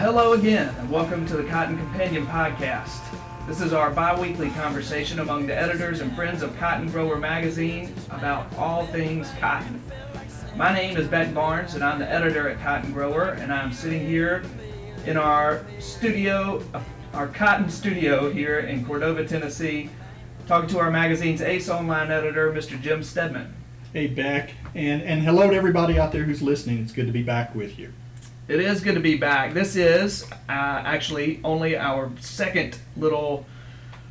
Hello again, and welcome to the Cotton Companion Podcast. This is our bi weekly conversation among the editors and friends of Cotton Grower Magazine about all things cotton. My name is Beck Barnes, and I'm the editor at Cotton Grower, and I'm sitting here in our studio, uh, our cotton studio here in Cordova, Tennessee, talking to our magazine's ace online editor, Mr. Jim Steadman. Hey, Beck, and, and hello to everybody out there who's listening. It's good to be back with you. It is good to be back. This is uh, actually only our second little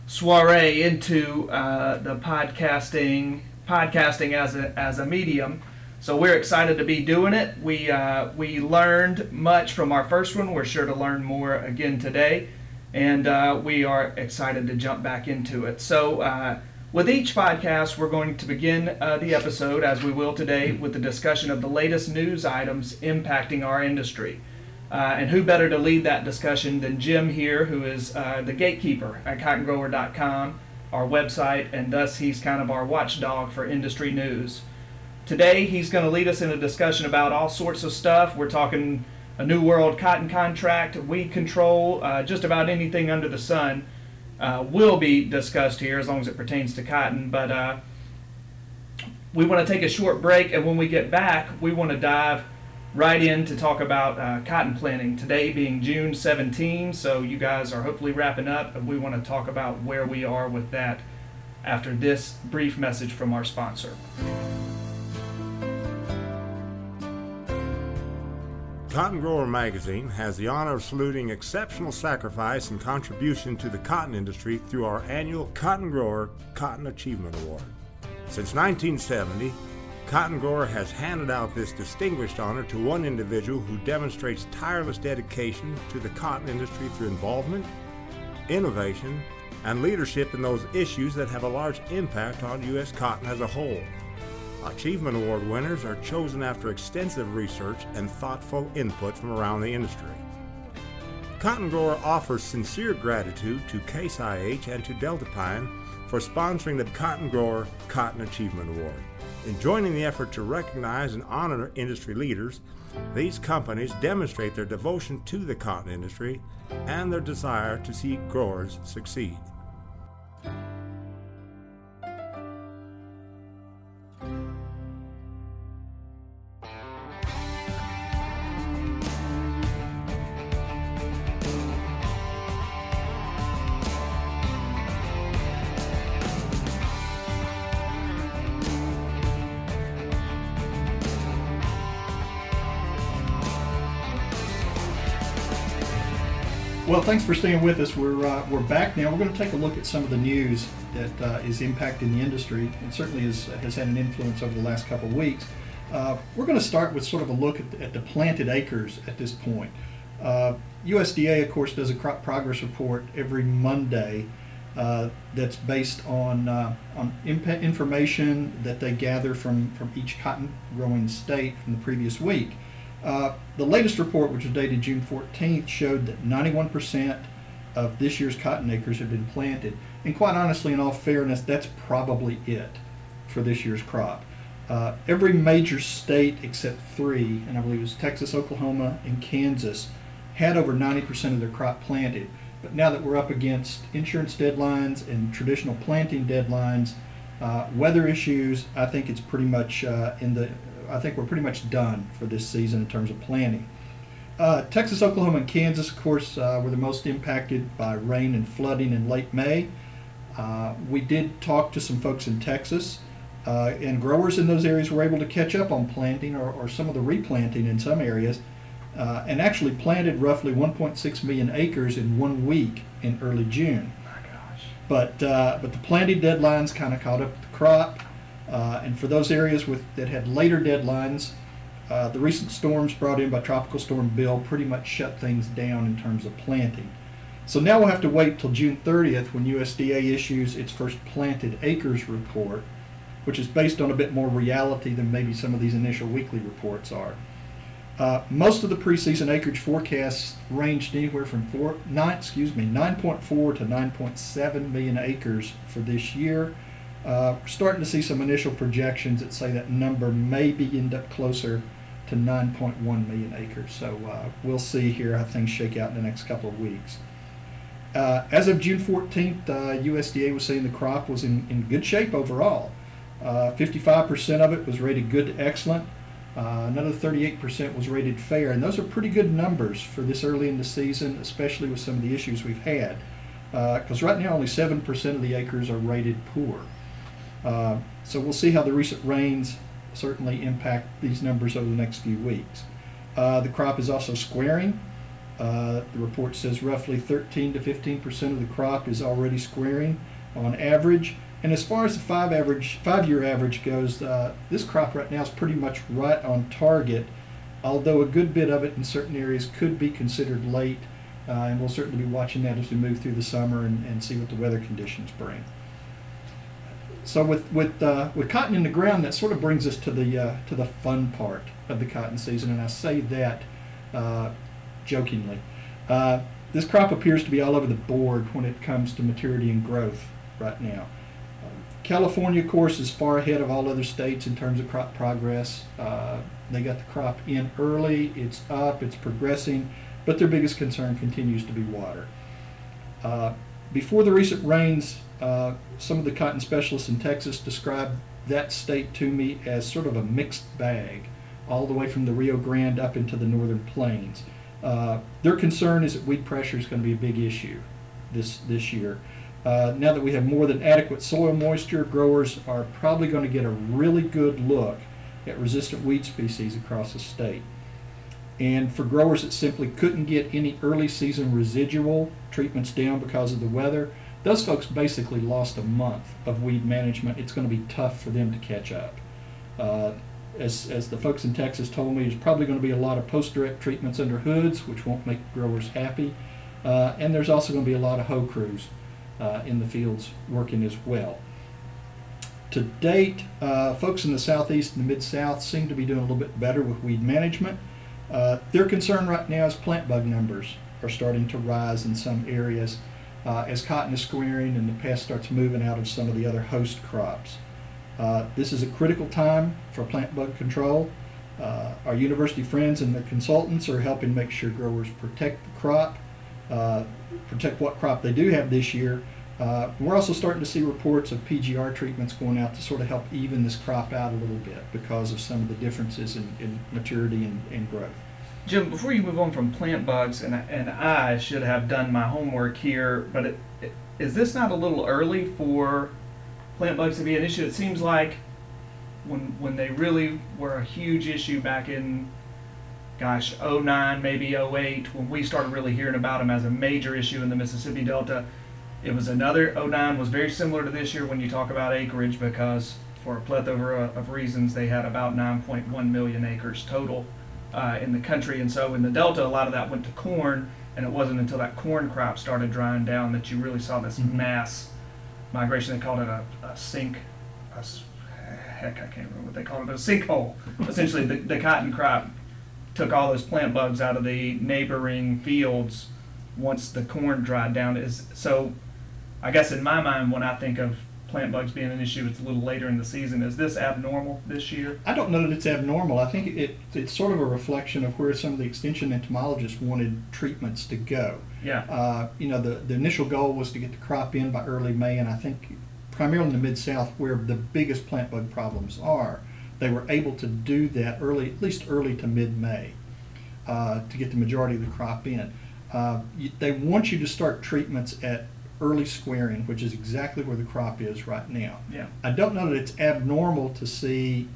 soiree into uh, the podcasting podcasting as a as a medium. So we're excited to be doing it. We uh, we learned much from our first one. We're sure to learn more again today, and uh, we are excited to jump back into it. So. With each podcast, we're going to begin uh, the episode, as we will today, with the discussion of the latest news items impacting our industry. Uh, and who better to lead that discussion than Jim here, who is uh, the gatekeeper at cottongrower.com, our website, and thus he's kind of our watchdog for industry news. Today, he's going to lead us in a discussion about all sorts of stuff. We're talking a New World cotton contract, weed control, uh, just about anything under the sun uh, will be discussed here as long as it pertains to cotton. But uh, we want to take a short break, and when we get back, we want to dive right in to talk about uh, cotton planting. Today being June 17, so you guys are hopefully wrapping up, and we want to talk about where we are with that after this brief message from our sponsor. Cotton Grower Magazine has the honor of saluting exceptional sacrifice and contribution to the cotton industry through our annual Cotton Grower Cotton Achievement Award. Since 1970, Cotton Grower has handed out this distinguished honor to one individual who demonstrates tireless dedication to the cotton industry through involvement, innovation, and leadership in those issues that have a large impact on U.S. cotton as a whole. Achievement Award winners are chosen after extensive research and thoughtful input from around the industry. Cotton Grower offers sincere gratitude to Case IH and to Deltapine for sponsoring the Cotton Grower Cotton Achievement Award. In joining the effort to recognize and honor industry leaders, these companies demonstrate their devotion to the cotton industry and their desire to see growers succeed. Well, thanks for staying with us. We're uh, we're back now. We're going to take a look at some of the news that uh, is impacting the industry, and certainly is, has had an influence over the last couple of weeks. Uh, we're going to start with sort of a look at the, at the planted acres at this point. USDA, uh, of course, does a crop progress report every Monday. Uh, that's based on uh, on information that they gather from from each cotton growing state from the previous week. Uh, the latest report, which was dated June 14th, showed that 91% of this year's cotton acres have been planted. And quite honestly, in all fairness, that's probably it for this year's crop. Uh, every major state except three, and I believe it was Texas, Oklahoma, and Kansas, had over 90% of their crop planted. But now that we're up against insurance deadlines and traditional planting deadlines, uh, weather issues, I think it's pretty much uh, in the I think we're pretty much done for this season in terms of planning. Uh, Texas, Oklahoma, and Kansas, of course, uh, were the most impacted by rain and flooding in late May. Uh, we did talk to some folks in Texas, uh, and growers in those areas were able to catch up on planting or, or some of the replanting in some areas, uh, and actually planted roughly 1.6 million acres in one week in early June. My gosh. But, uh, but the planting deadlines kind of caught up with the crop. Uh, and for those areas with, that had later deadlines, uh, the recent storms brought in by Tropical Storm Bill pretty much shut things down in terms of planting. So now we'll have to wait till June 30th when USDA issues its first planted acres report, which is based on a bit more reality than maybe some of these initial weekly reports are. Uh, most of the preseason acreage forecasts ranged anywhere from four, nine, excuse me, 9.4 to 9.7 million acres for this year. Uh, starting to see some initial projections that say that number may be end up closer to 9.1 million acres. So uh, we'll see here how things shake out in the next couple of weeks. Uh, as of June 14th, uh, USDA was saying the crop was in, in good shape overall. Uh, 55% of it was rated good to excellent. Uh, another 38% was rated fair, and those are pretty good numbers for this early in the season, especially with some of the issues we've had. Because right now, only 7% of the acres are rated poor. Uh, so we'll see how the recent rains certainly impact these numbers over the next few weeks. Uh, the crop is also squaring. Uh, the report says roughly 13 to 15 percent of the crop is already squaring on average. And as far as the five average, five-year average goes, uh, this crop right now is pretty much right on target. Although a good bit of it in certain areas could be considered late, uh, and we'll certainly be watching that as we move through the summer and, and see what the weather conditions bring. So with with uh, with cotton in the ground, that sort of brings us to the uh, to the fun part of the cotton season, and I say that uh, jokingly. Uh, this crop appears to be all over the board when it comes to maturity and growth right now. California, of course, is far ahead of all other states in terms of crop progress. Uh, they got the crop in early, it's up, it's progressing, but their biggest concern continues to be water. Before the recent rains, uh, some of the cotton specialists in Texas described that state to me as sort of a mixed bag, all the way from the Rio Grande up into the northern plains. Uh, their concern is that weed pressure is going to be a big issue this this year. Uh, now that we have more than adequate soil moisture, growers are probably going to get a really good look at resistant weed species across the state. And for growers that simply couldn't get any early season residual treatments down because of the weather, those folks basically lost a month of weed management. It's going to be tough for them to catch up. Uh, as, as the folks in Texas told me, there's probably going to be a lot of post-direct treatments under hoods, which won't make growers happy. Uh, and there's also going to be a lot of hoe crews uh, in the fields working as well. To date, uh, folks in the southeast and the mid-south seem to be doing a little bit better with weed management. Uh, their concern right now is plant bug numbers are starting to rise in some areas uh, as cotton is squaring and the pest starts moving out of some of the other host crops. Uh, this is a critical time for plant bug control. Uh, our university friends and their consultants are helping make sure growers protect the crop, uh, protect what crop they do have this year. Uh, we're also starting to see reports of PGR treatments going out to sort of help even this crop out a little bit because of some of the differences in, in maturity and, and growth. Jim, before you move on from plant bugs, and, and I should have done my homework here, but it, it, is this not a little early for plant bugs to be an issue? It seems like when when they really were a huge issue back in, gosh, 09, maybe 08, when we started really hearing about them as a major issue in the Mississippi Delta, it was another 09 was very similar to this year when you talk about acreage because for a plethora of reasons they had about 9.1 million acres total uh, in the country. And so in the Delta, a lot of that went to corn, and it wasn't until that corn crop started drying down that you really saw this Mhm. mass migration. They called it a, a sink, a heck, I can't remember what they called it, a sinkhole. Essentially, the, the cotton crop took all those plant bugs out of the neighboring fields once the corn dried down. Is so, I guess in my mind, when I think of plant bugs being an issue, it's a little later in the season. Is this abnormal this year? I don't know that it's abnormal. I think it, it's sort of a reflection of where some of the extension entomologists wanted treatments to go. Yeah. Uh, you know, the, the initial goal was to get the crop in by early May, and I think primarily in the Mid South, where the biggest plant bug problems are, they were able to do that early, at least early to mid May, uh, to get the majority of the crop in. Uh, you, they want you to start treatments at early squaring, which is exactly where the crop is right now. Yeah. I don't know that it's abnormal to see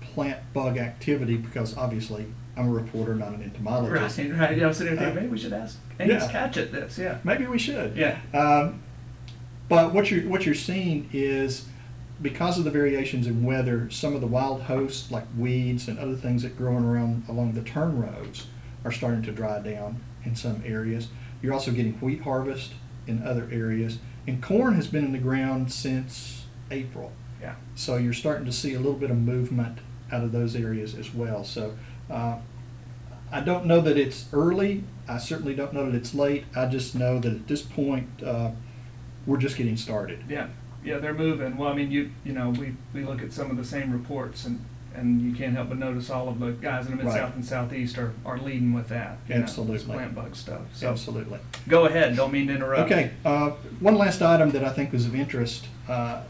plant bug activity because obviously I'm a reporter, not an entomologist. Right, right. Yeah, I was sitting there thinking, maybe we should ask Angus yeah. Catchot this. Yeah. Maybe we should. Yeah. Um, but what you're what you're seeing is because of the variations in weather, some of the wild hosts like weeds and other things that growing around along the turn rows are starting to dry down in some areas. You're also getting wheat harvest in other areas, and corn has been in the ground since April. Yeah. So you're starting to see a little bit of movement out of those areas as well. So uh, I don't know that it's early. I certainly don't know that it's late. I just know that at this point, uh, we're just getting started. Yeah. Yeah, they're moving. Well, I mean, you you know, we, we look at some of the same reports, and and you can't help but notice all of the guys in the mid Right. south and southeast are, are leading with that. you know, this Absolutely. plant bug stuff. So Absolutely. go ahead. Don't mean to interrupt. Okay, uh, one last item that I think was of interest. Uh,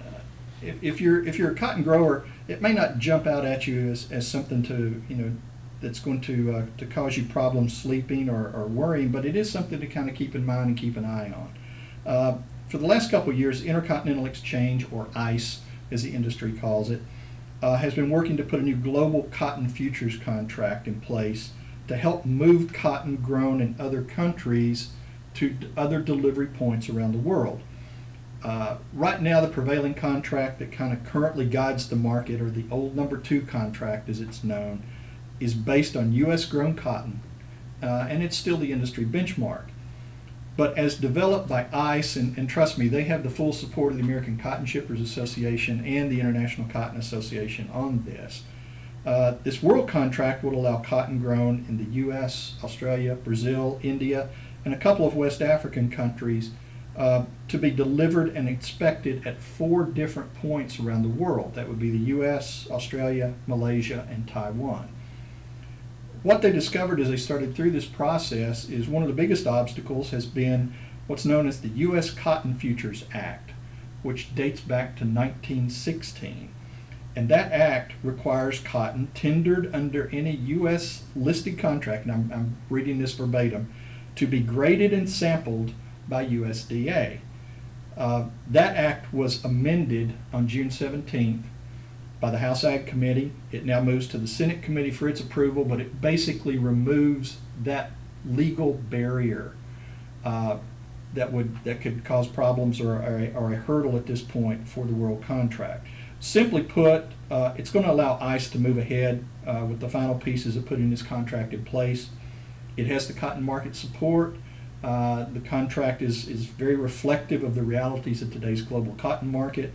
if, if you're if you're a cotton grower, it may not jump out at you as, as something to you know that's going to uh, to cause you problems sleeping or, or worrying, but it is something to kind of keep in mind and keep an eye on. Uh, for the last couple of years, Intercontinental Exchange, or ICE, as the industry calls it, uh, has been working to put a new global cotton futures contract in place to help move cotton grown in other countries to other delivery points around the world. Uh, right now, the prevailing contract that kind of currently guides the market, or the old number two contract as it's known, is based on U.S. grown cotton, uh, and it's still the industry benchmark. But as developed by ICE, and, and trust me, they have the full support of the American Cotton Shippers Association and the International Cotton Association on this. Uh, this world contract would allow cotton grown in the U.S., Australia, Brazil, India, and a couple of West African countries uh, to be delivered and inspected at four different points around the world. That would be the U.S., Australia, Malaysia, and Taiwan. What they discovered as they started through this process is one of the biggest obstacles has been what's known as the U.S. Cotton Futures Act, which dates back to 1916. And that act requires cotton tendered under any U.S. listed contract, and I'm, I'm reading this verbatim, to be graded and sampled by USDA. Uh, that act was amended on June 17th by the House Ag Committee. It now moves to the Senate Committee for its approval, but it basically removes that legal barrier uh, that would that could cause problems or, or, a, or a hurdle at this point for the world contract. Simply put, uh, it's going to allow ICE to move ahead uh, with the final pieces of putting this contract in place. It has the cotton market support. Uh, the contract is, is very reflective of the realities of today's global cotton market.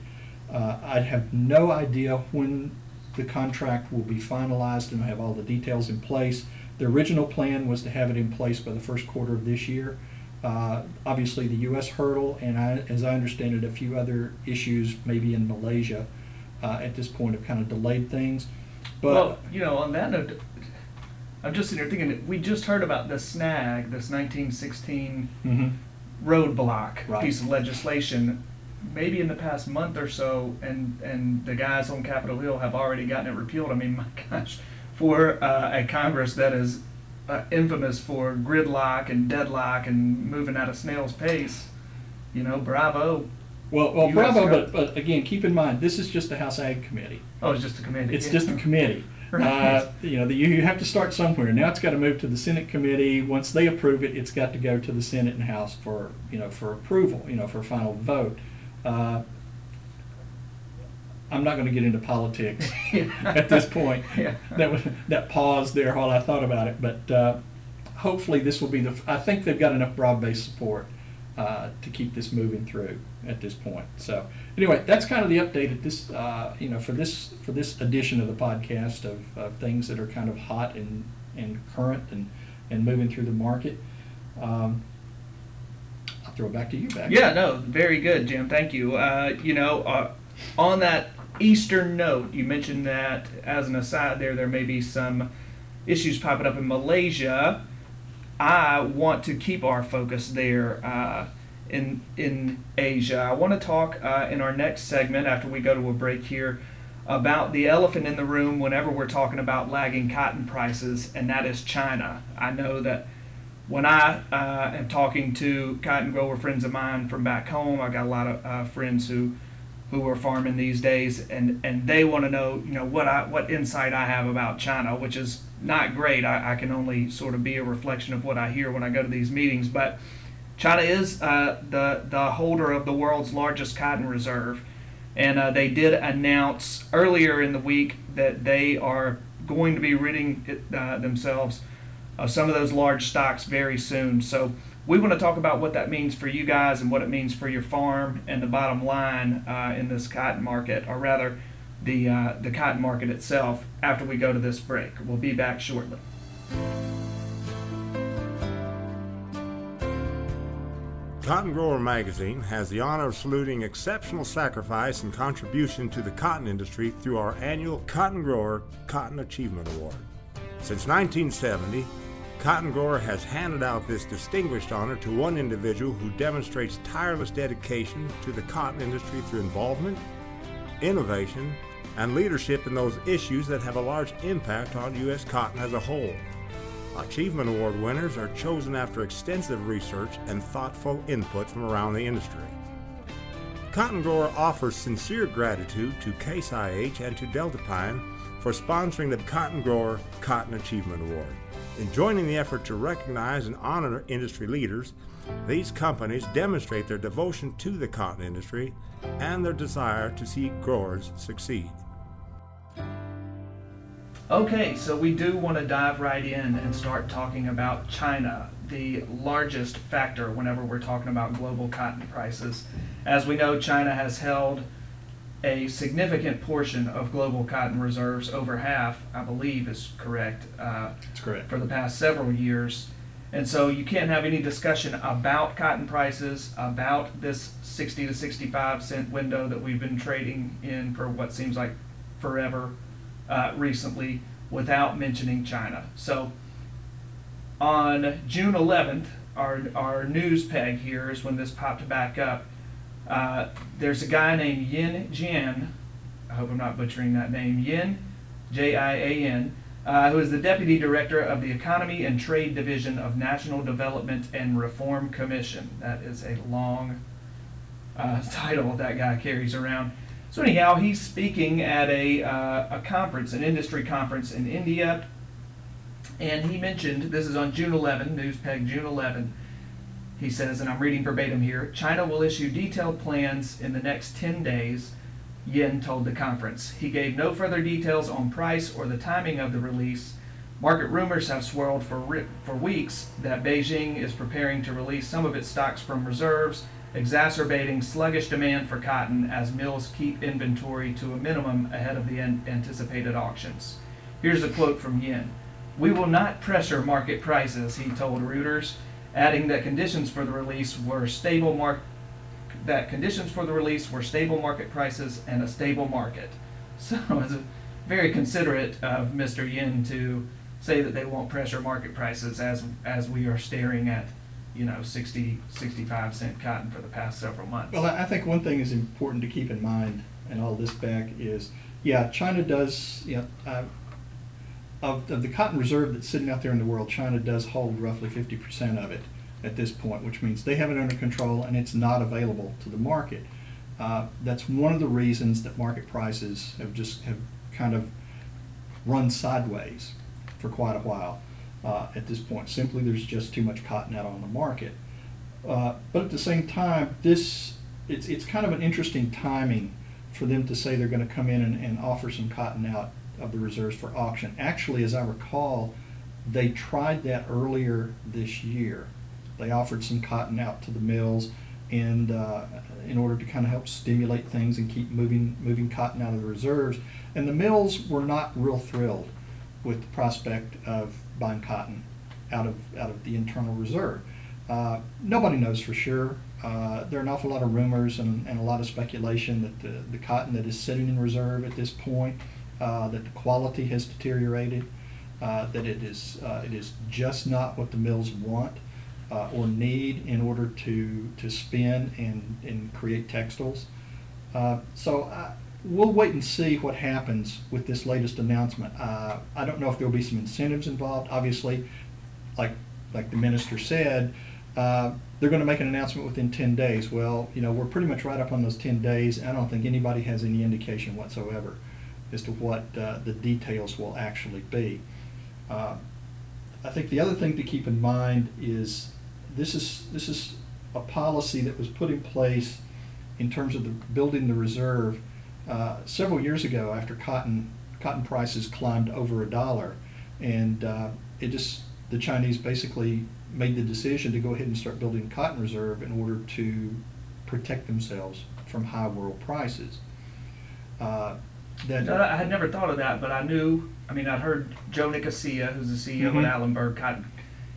Uh, I have no idea when the contract will be finalized and have all the details in place. The original plan was to have it in place by the first quarter of this year. Uh, obviously, the U.S. hurdle, and I, as I understand it, a few other issues, maybe in Malaysia, uh, at this point, have kind of delayed things. But well, you know, on that note, I'm just sitting here thinking that we just heard about the snag, this 1916 Mhm. roadblock Right. piece of legislation. Maybe in the past month or so, and and the guys on Capitol Hill have already gotten it repealed. I mean, my gosh, for uh, a Congress that is uh, infamous for gridlock and deadlock and moving at a snail's pace, you know, bravo. well, well, US bravo, but, but again, keep in mind, this is just the House Ag Committee. Oh, it's just a committee. It's just a committee. Right. Uh, you know, the, you, you have to start somewhere. Now it's got to move to the Senate committee. Once they approve it, it's got to go to the Senate and House for you know for approval. You know, for final vote. Uh, I'm not going to get into politics at this point. Yeah. That was that pause there while I thought about it, but uh, hopefully this will be the. I think they've got enough broad-based support uh, to keep this moving through at this point. So anyway, that's kind of the update at this. Uh, you know, for this for this edition of the podcast of, of things that are kind of hot and and current and and moving through the market. Um, throw it back to you, Beck. Yeah, no, very good, Jim. Thank you. Uh, you know, uh, on that Eastern note, you mentioned that as an aside there, there may be some issues popping up in Malaysia. I want to keep our focus there uh, in in Asia. I want to talk uh, in our next segment after we go to a break here about the elephant in the room whenever we're talking about lagging cotton prices, and that is China. I know that when I uh, am talking to cotton grower friends of mine from back home, I got a lot of uh, friends who who are farming these days, and, and they want to know, you know, what I what insight I have about China, which is not great. I, I can only sort of be a reflection of what I hear when I go to these meetings, but China is uh, the the holder of the world's largest cotton reserve, and uh, they did announce earlier in the week that they are going to be ridding it, uh, themselves of some of those large stocks very soon. So we want to talk about what that means for you guys and what it means for your farm and the bottom line uh, in this cotton market, or rather, the uh, the cotton market itself. After we go to this break, we'll be back shortly. Cotton Grower magazine has the honor of saluting exceptional sacrifice and contribution to the cotton industry through our annual Cotton Grower Cotton Achievement Award. Since 1970, Cotton Grower has handed out this distinguished honor to one individual who demonstrates tireless dedication to the cotton industry through involvement, innovation, and leadership in those issues that have a large impact on U.S. cotton as a whole. Achievement Award winners are chosen after extensive research and thoughtful input from around the industry. Cotton Grower offers sincere gratitude to Case IH and to Deltapine for sponsoring the Cotton Grower Cotton Achievement Award. In joining the effort to recognize and honor industry leaders, these companies demonstrate their devotion to the cotton industry and their desire to see growers succeed. Okay, so we do want to dive right in and start talking about China, the largest factor whenever we're talking about global cotton prices. As we know, China has held a significant portion of global cotton reserves, over half, I believe is correct, uh, That's correct. for the past several years. And so you can't have any discussion about cotton prices, about this 60 to 65 cent window that we've been trading in for what seems like forever uh, recently without mentioning China. So on June 11th, our, our news peg here is when this popped back up. Uh, there's a guy named Yin Jian, I hope I'm not butchering that name, Yin, J I A N, uh, who is the Deputy Director of the Economy and Trade Division of National Development and Reform Commission. That is a long uh, title that guy carries around. So anyhow, he's speaking at a, uh, a conference, an industry conference in India, and he mentioned, this is on June 11, Newspeg, June 11, he says, and I'm reading verbatim here, China will issue detailed plans in the next 10 days, Yin told the conference. He gave no further details on price or the timing of the release. Market rumors have swirled for, for weeks that Beijing is preparing to release some of its stocks from reserves, exacerbating sluggish demand for cotton as mills keep inventory to a minimum ahead of the an- anticipated auctions. Here's a quote from Yin. We will not pressure market prices, he told Reuters, adding that conditions for the release were stable mark that conditions for the release were stable market prices and a stable market. So it's very considerate of Mr. Yin to say that they won't pressure market prices as as we are staring at, you know, 60, 65 cent cotton for the past several months. Well, I think one thing is important to keep in mind and all this Beck is, yeah, China does, you know, uh, of, of the cotton reserve that's sitting out there in the world, China does hold roughly fifty percent of it at this point, which means they have it under control and it's not available to the market. Uh, that's one of the reasons that market prices have just have kind of run sideways for quite a while uh, at this point. Simply, there's just too much cotton out on the market. Uh, but at the same time, this it's it's kind of an interesting timing for them to say they're going to come in and, and offer some cotton out of the reserves for auction. Actually, as I recall, they tried that earlier this year. They offered some cotton out to the mills, and uh, in order to kind of help stimulate things and keep moving moving cotton out of the reserves. And the mills were not real thrilled with the prospect of buying cotton out of out of the internal reserve. Uh, nobody knows for sure. Uh, there are an awful lot of rumors and, and a lot of speculation that the, the cotton that is sitting in reserve at this point, uh, that the quality has deteriorated, uh, that it is uh, it is just not what the mills want uh, or need in order to to spin and and create textiles. Uh, so uh, we'll wait and see what happens with this latest announcement. I don't know if there'll be some incentives involved. Obviously, like like the minister said, they're going to make an announcement within 10 days. Well, you know, we're pretty much right up on those 10 days. I don't think anybody has any indication whatsoever as to what uh, the details will actually be. Uh, I think the other thing to keep in mind is this is this is a policy that was put in place in terms of the building the reserve uh, several years ago after cotton cotton prices climbed over a dollar, and uh, it just the Chinese basically made the decision to go ahead and start building cotton reserve in order to protect themselves from high world prices. Uh, that No, I had never thought of that, but I knew. I mean, I'd heard Joe Nicosia, who's the CEO Mhm. at Allenberg Cotton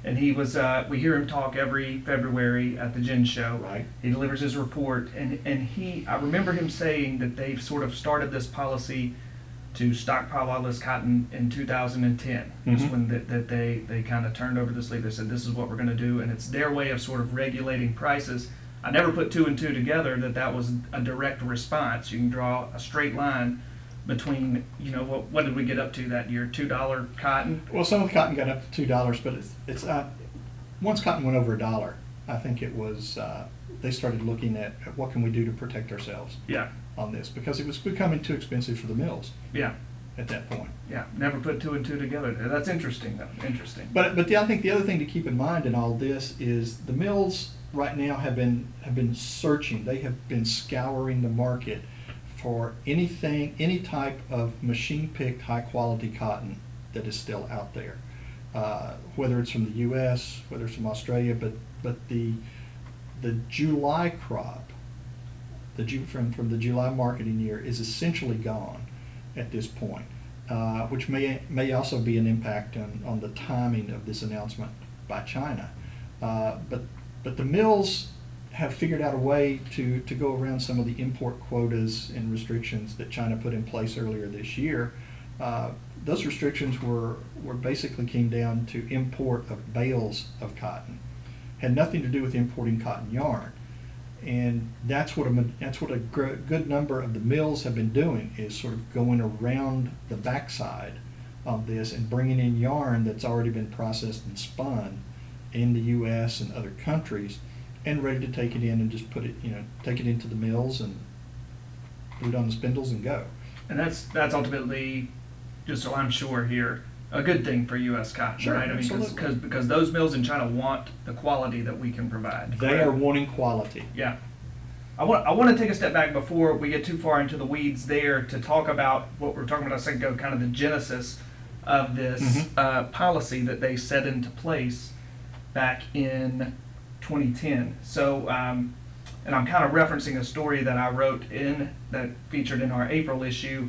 and he was. Uh, we hear him talk every February at the Gin Show. Right. He delivers his report, and and he. I remember him saying that they've sort of started this policy to stockpile all this cotton in 2010. Is Mhm. when that, that they they kind of turned over this leaf. They said this is what we're going to do, and it's their way of sort of regulating prices. I never put two and two together that that was a direct response. You can draw a straight line between you know what what did we get up to that year? Two dollar cotton. Well, some of the cotton got up to two dollars, but it's, it's, uh, once cotton went over a dollar, I think it was, uh, they started looking at at what can we do to protect ourselves Yeah, on this, because it was becoming too expensive for the mills yeah, at that point. yeah. Never put two and two together. That's interesting though. Interesting. But, but the, I think the other thing to keep in mind in all this is the mills right now have been, have been searching, they have been scouring the market for anything, any type of machine-picked, high-quality cotton that is still out there. Uh, Whether it's from the US, whether it's from Australia, but, but the, the July crop, the from, from the July marketing year is essentially gone at this point, uh, which may, may also be an impact on, on the timing of this announcement by China. Uh, but, but the mills have figured out a way to, to go around some of the import quotas and restrictions that China put in place earlier this year. Uh, those restrictions were, were basically came down to import of bales of cotton. Had nothing to do with importing cotton yarn. And that's what a, that's what a good number of the mills have been doing, is sort of going around the backside of this and bringing in yarn that's already been processed and spun in the US and other countries and ready to take it in and just put it, you know, take it into the mills and put it on the spindles and go. And that's that's ultimately, just so I'm sure here, a good thing for U.S. cotton, Sure, right? I mean, because because those mills in China want the quality that we can provide. They correct? are wanting quality. Yeah. I want, I want to take a step back before we get too far into the weeds there to talk about what we are talking about a second ago, kind of the genesis of this Mhm. uh, policy that they set into place back in 2010. So, um, and I'm kind of referencing a story that I wrote in that featured in our April issue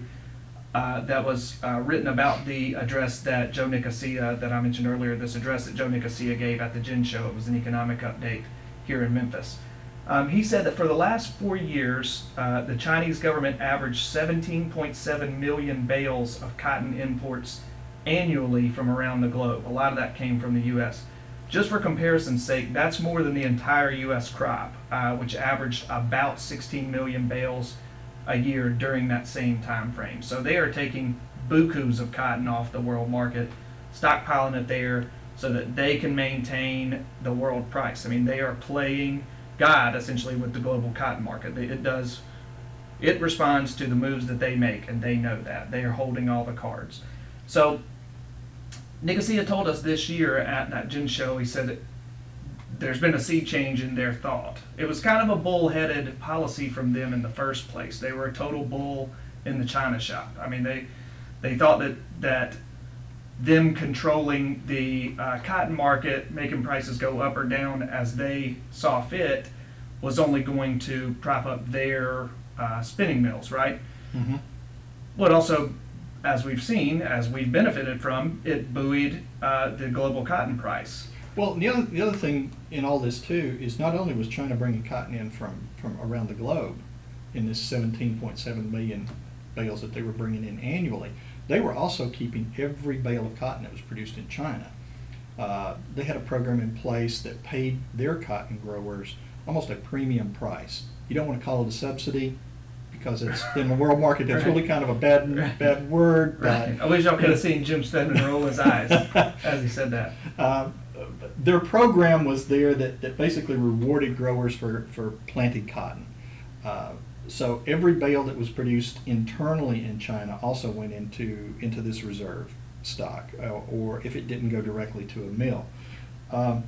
uh, that was uh, written about the address that Joe Nicosia, that I mentioned earlier, this address that Joe Nicosia gave at the Gin Show. It was an economic update here in Memphis. Um, he said that for the last four years, uh, the Chinese government averaged 17.7 million bales of cotton imports annually from around the globe. A lot of that came from the U.S. Just for comparison's sake, that's more than the entire U.S. crop, uh, which averaged about 16 million bales a year during that same time frame. So they are taking bukus of cotton off the world market, stockpiling it there so that they can maintain the world price. I mean, they are playing God essentially with the global cotton market. It does, it responds to the moves that they make, and they know that. They are holding all the cards. So Nicosia told us this year at that gin show, he said that there's been a sea change in their thought. It was kind of a bull-headed policy from them in the first place. They were a total bull in the China shop. I mean, they they thought that that them controlling the uh, cotton market, making prices go up or down as they saw fit, was only going to prop up their uh, spinning mills, right? Mm-hmm. Well, it also, as we've seen, as we've benefited from, it buoyed uh, the global cotton price. Well, the other, the other thing in all this too is not only was China bringing cotton in from, from around the globe in this 17.7 million bales that they were bringing in annually, they were also keeping every bale of cotton that was produced in China. Uh, they had a program in place that paid their cotton growers almost a premium price. You don't want to call it a subsidy because it's in the world market. That's Right. really kind of a bad bad word. Right. but- I wish y'all could have seen Jim Steadman roll his eyes as he said that. Uh, their program was there that, that basically rewarded growers for, for planting cotton. Uh, so every bale that was produced internally in China also went into, into this reserve stock, uh, or if it didn't go directly to a mill. Um,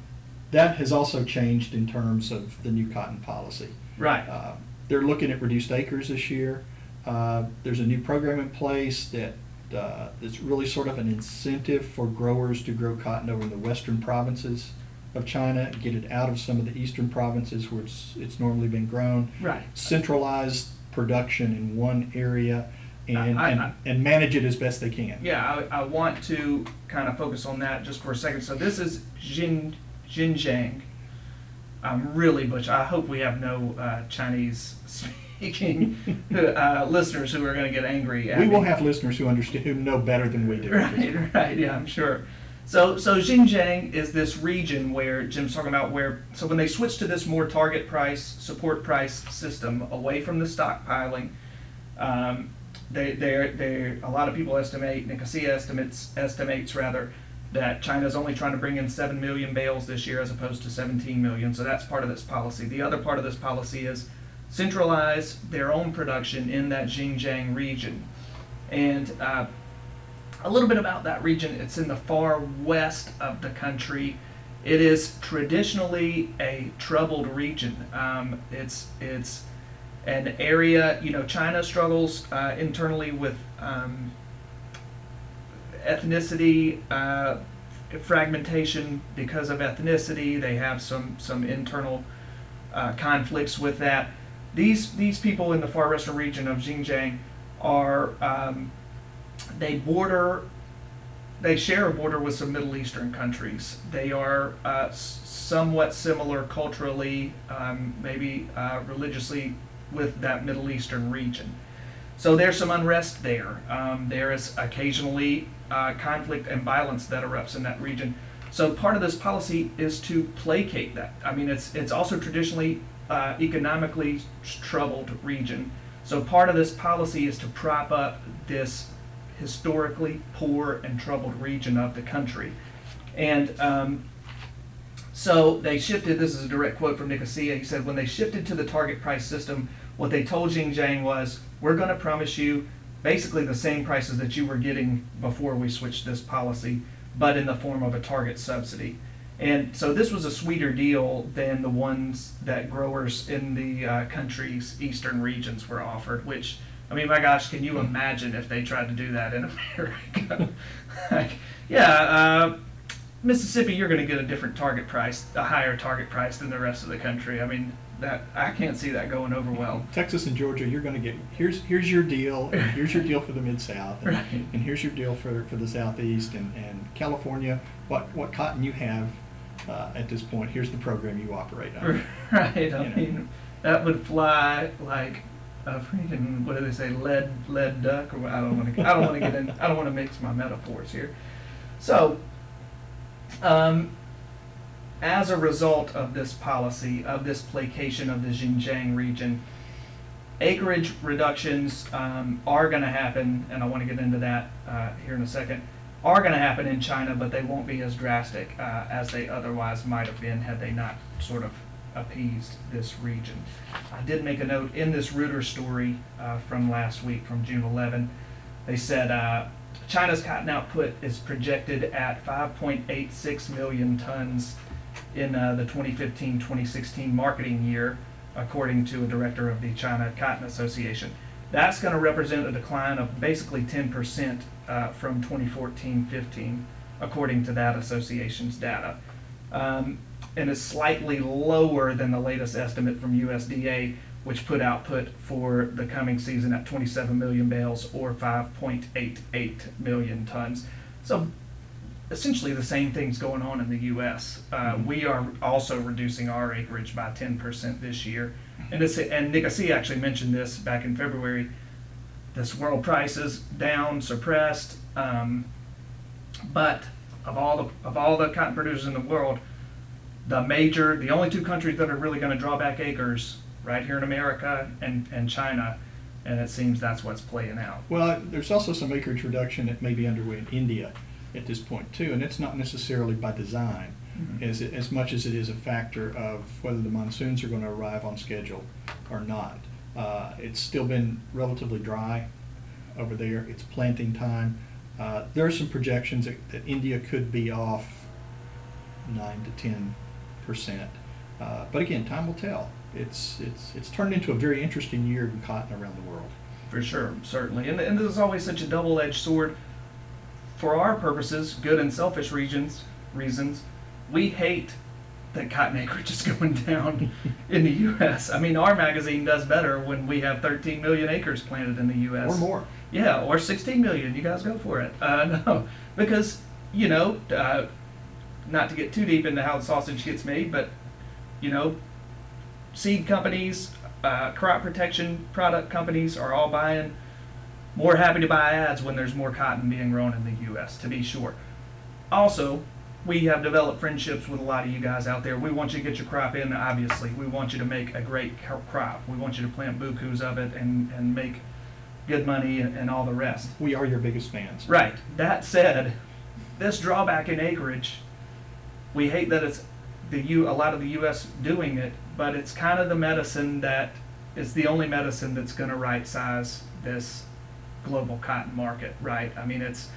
that has also changed in terms of the new cotton policy. Right. Uh, They're looking at reduced acres this year. Uh, There's a new program in place that uh, is really sort of an incentive for growers to grow cotton over in the western provinces of China, get it out of some of the eastern provinces where it's, it's normally been grown. Right. Centralized production in one area and, I- I- and, and manage it as best they can. Yeah, I, I want to kind of focus on that just for a second. So this is Xin, Xinjiang. I'm really butch. I hope we have no uh, Chinese speaking uh, listeners who are going to get angry. At We will me. have listeners who understand, who know better than we do. Right, right, yeah, I'm sure. So, so Xinjiang is this region where Jim's talking about where, so when they switch to this more target price, support price system, away from the stockpiling, um, they, they're, they're, a lot of people estimate, Nicosia estimates, estimates rather, that China's only trying to bring in seven million bales this year as opposed to seventeen million, so that's part of this policy. The other part of this policy is centralize their own production in that Xinjiang region. And, uh, a little bit about that region. It's in the far west of the country. It is traditionally a troubled region. Um, it's it's an area. You know, China struggles uh, internally with um, ethnicity uh, fragmentation because of ethnicity. They have some some internal uh, conflicts with that. These these people in the far western region of Xinjiang are um, they border they share a border with some Middle Eastern countries. They are uh, somewhat similar culturally, um, maybe uh, religiously, with that Middle Eastern region. So there's some unrest there. Um, there is occasionally uh, conflict and violence that erupts in that region. So part of this policy is to placate that. I mean, it's it's also traditionally uh, economically troubled region. So part of this policy is to prop up this historically poor and troubled region of the country. And um, so they shifted, this is a direct quote from Nicosia, he said, when they shifted to the target price system, what they told Xinjiang was, we're going to promise you basically the same prices that you were getting before we switched this policy, but in the form of a target subsidy. And so this was a sweeter deal than the ones that growers in the uh, country's eastern regions were offered, which, I mean, my gosh, can you imagine if they tried to do that in America? like, yeah, uh, Mississippi, you're going to get a different target price, a higher target price than the rest of the country. I mean, that I can't see that going over well. Texas and Georgia, you're going to get here's here's your deal, and here's your deal for the mid South, and, Right. and here's your deal for, for the Southeast and, and California. What what cotton you have uh, at this point? Here's the program you operate under. Right. I You know. mean, that would fly like a freaking what do they say, lead lead duck or I don't want to I don't want to get in I don't want to mix my metaphors here. So, um, as a result of this policy of this placation of the Xinjiang region, acreage reductions um, are going to happen, and I want to get into that uh, here in a second. Are going to happen in China, but they won't be as drastic uh, as they otherwise might have been had they not sort of appeased this region. I did make a note in this Reuters story uh, from last week, from June 11. They said uh, China's cotton output is projected at 5.86 million tons in uh, the 2015-2016 marketing year, according to a director of the China Cotton Association. That's going to represent a decline of basically 10% uh, from 2014-15, according to that association's data, um, and is slightly lower than the latest estimate from USDA, which put output for the coming season at 27 million bales or 5.88 million tons. So essentially the same thing's going on in the U.S. Uh, Mhm. We are also reducing our acreage by 10% this year. And this, and Nicosia actually mentioned this back in February. This world price is down, suppressed, um, but of all the of all the cotton producers in the world, the major, the only two countries that are really going to draw back acres, right here in America and and China, and it seems that's what's playing out. Well, there's also some acreage reduction that may be underway in India at this point too, and it's not necessarily by design, Mhm. as as much as it is a factor of whether the monsoons are going to arrive on schedule or not. Uh, it's still been relatively dry over there. It's planting time. Uh, there are some projections that, that India could be off nine to ten percent, uh, but again, time will tell. It's it's it's turned into a very interesting year in cotton around the world. For sure, certainly. And, and this is always such a double edged sword. For our purposes, good and selfish regions, reasons, we hate that cotton acreage is going down in the U.S. I mean, our magazine does better when we have 13 million acres planted in the U.S. Or more. Yeah, or 16 million. You guys go for it. Uh, no, because you know, uh, not to get too deep into how the sausage gets made, but you know, seed companies, uh, crop protection product companies are all buying. More happy to buy ads when there's more cotton being grown in the U.S. To be sure. Also, we have developed friendships with a lot of you guys out there. We want you to get your crop in, obviously. We want you to make a great crop. We want you to plant bukus of it and, and make good money and, and all the rest. We are your biggest fans. Right. That said, this drawback in acreage, we hate that it's the U, a lot of the U.S. doing it, but it's kind of the medicine that is the only medicine that's going to right size this global cotton market, right? I mean, it's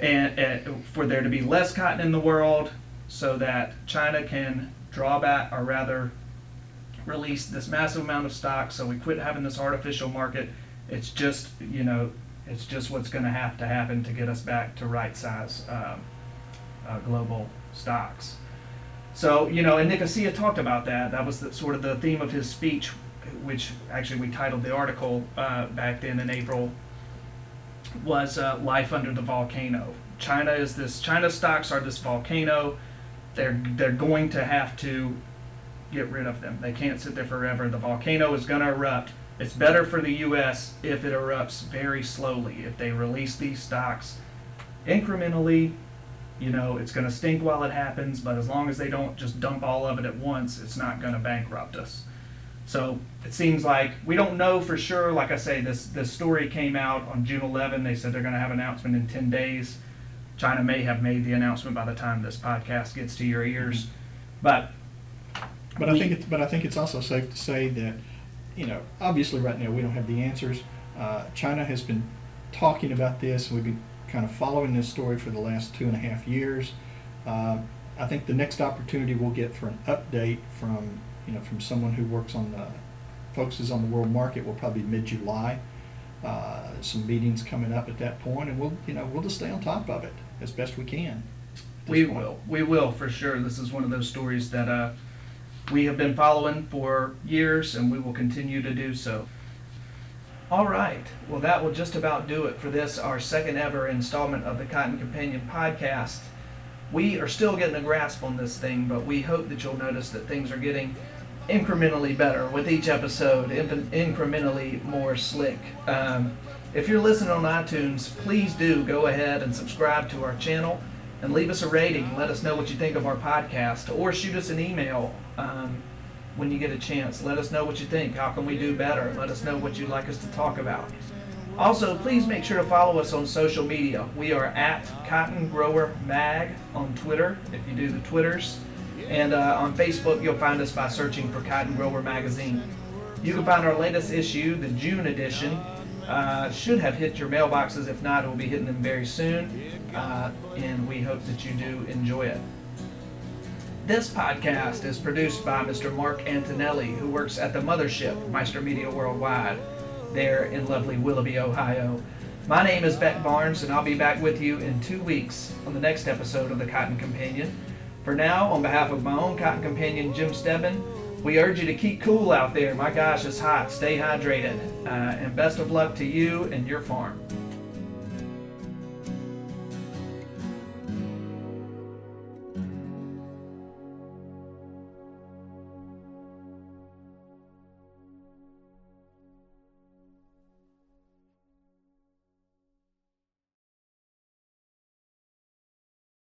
and, and for there to be less cotton in the world so that China can draw back or rather release this massive amount of stock so we quit having this artificial market it's just you know it's just what's going to have to happen to get us back to right size um, uh, global stocks. So you know and nicosia talked about that. That was the, sort of the theme of his speech which actually we titled the article uh, back then in april was uh, life under the volcano. China is this. China stocks are this volcano. They're they're going to have to get rid of them. They can't sit there forever. The volcano is going to erupt. It's better for the U.S. if it erupts very slowly. If they release these stocks incrementally, you know, it's going to stink while it happens. But as long as they don't just dump all of it at once, it's not going to bankrupt us. So it seems like we don't know for sure. Like I say, this this story came out on June 11. They said they're going to have an announcement in 10 days. China may have made the announcement by the time this podcast gets to your ears, but but I think it's, but I think it's also safe to say that you know obviously right now we don't have the answers. Uh, China has been talking about this, we've been kind of following this story for the last two and a half years. Uh, I think the next opportunity we'll get for an update from you know, from someone who works on the, focuses on the world market will probably mid-July. Uh, some meetings coming up at that point, and we'll, you know, we'll just stay on top of it as best we can. We point. will. We will for sure. This is one of those stories that uh, we have been following for years, and we will continue to do so. All right. Well, that will just about do it for this, our second ever installment of the Cotton Companion podcast. We are still getting a grasp on this thing, but we hope that you'll notice that things are getting incrementally better with each episode, incrementally more slick. Um, if you're listening on iTunes, please do go ahead and subscribe to our channel and leave us a rating. Let us know what you think of our podcast or shoot us an email um, when you get a chance. Let us know what you think. How can we do better? Let us know what you'd like us to talk about. Also, please make sure to follow us on social media. We are at Cotton Grower Mag on Twitter, if you do the Twitters. And uh, on Facebook, you'll find us by searching for Cotton Grower Magazine. You can find our latest issue, the June edition. Uh, should have hit your mailboxes. If not, we'll be hitting them very soon. Uh, and we hope that you do enjoy it. This podcast is produced by Mr. Mark Antonelli, who works at the mothership, Meister Media Worldwide, there in lovely Willoughby, Ohio. My name is Beck Barnes, and I'll be back with you in two weeks on the next episode of the Cotton Companion. For now, on behalf of my own cotton companion, Jim Steadman, we urge you to keep cool out there. My gosh, it's hot. Stay hydrated. Uh, and best of luck to you and your farm.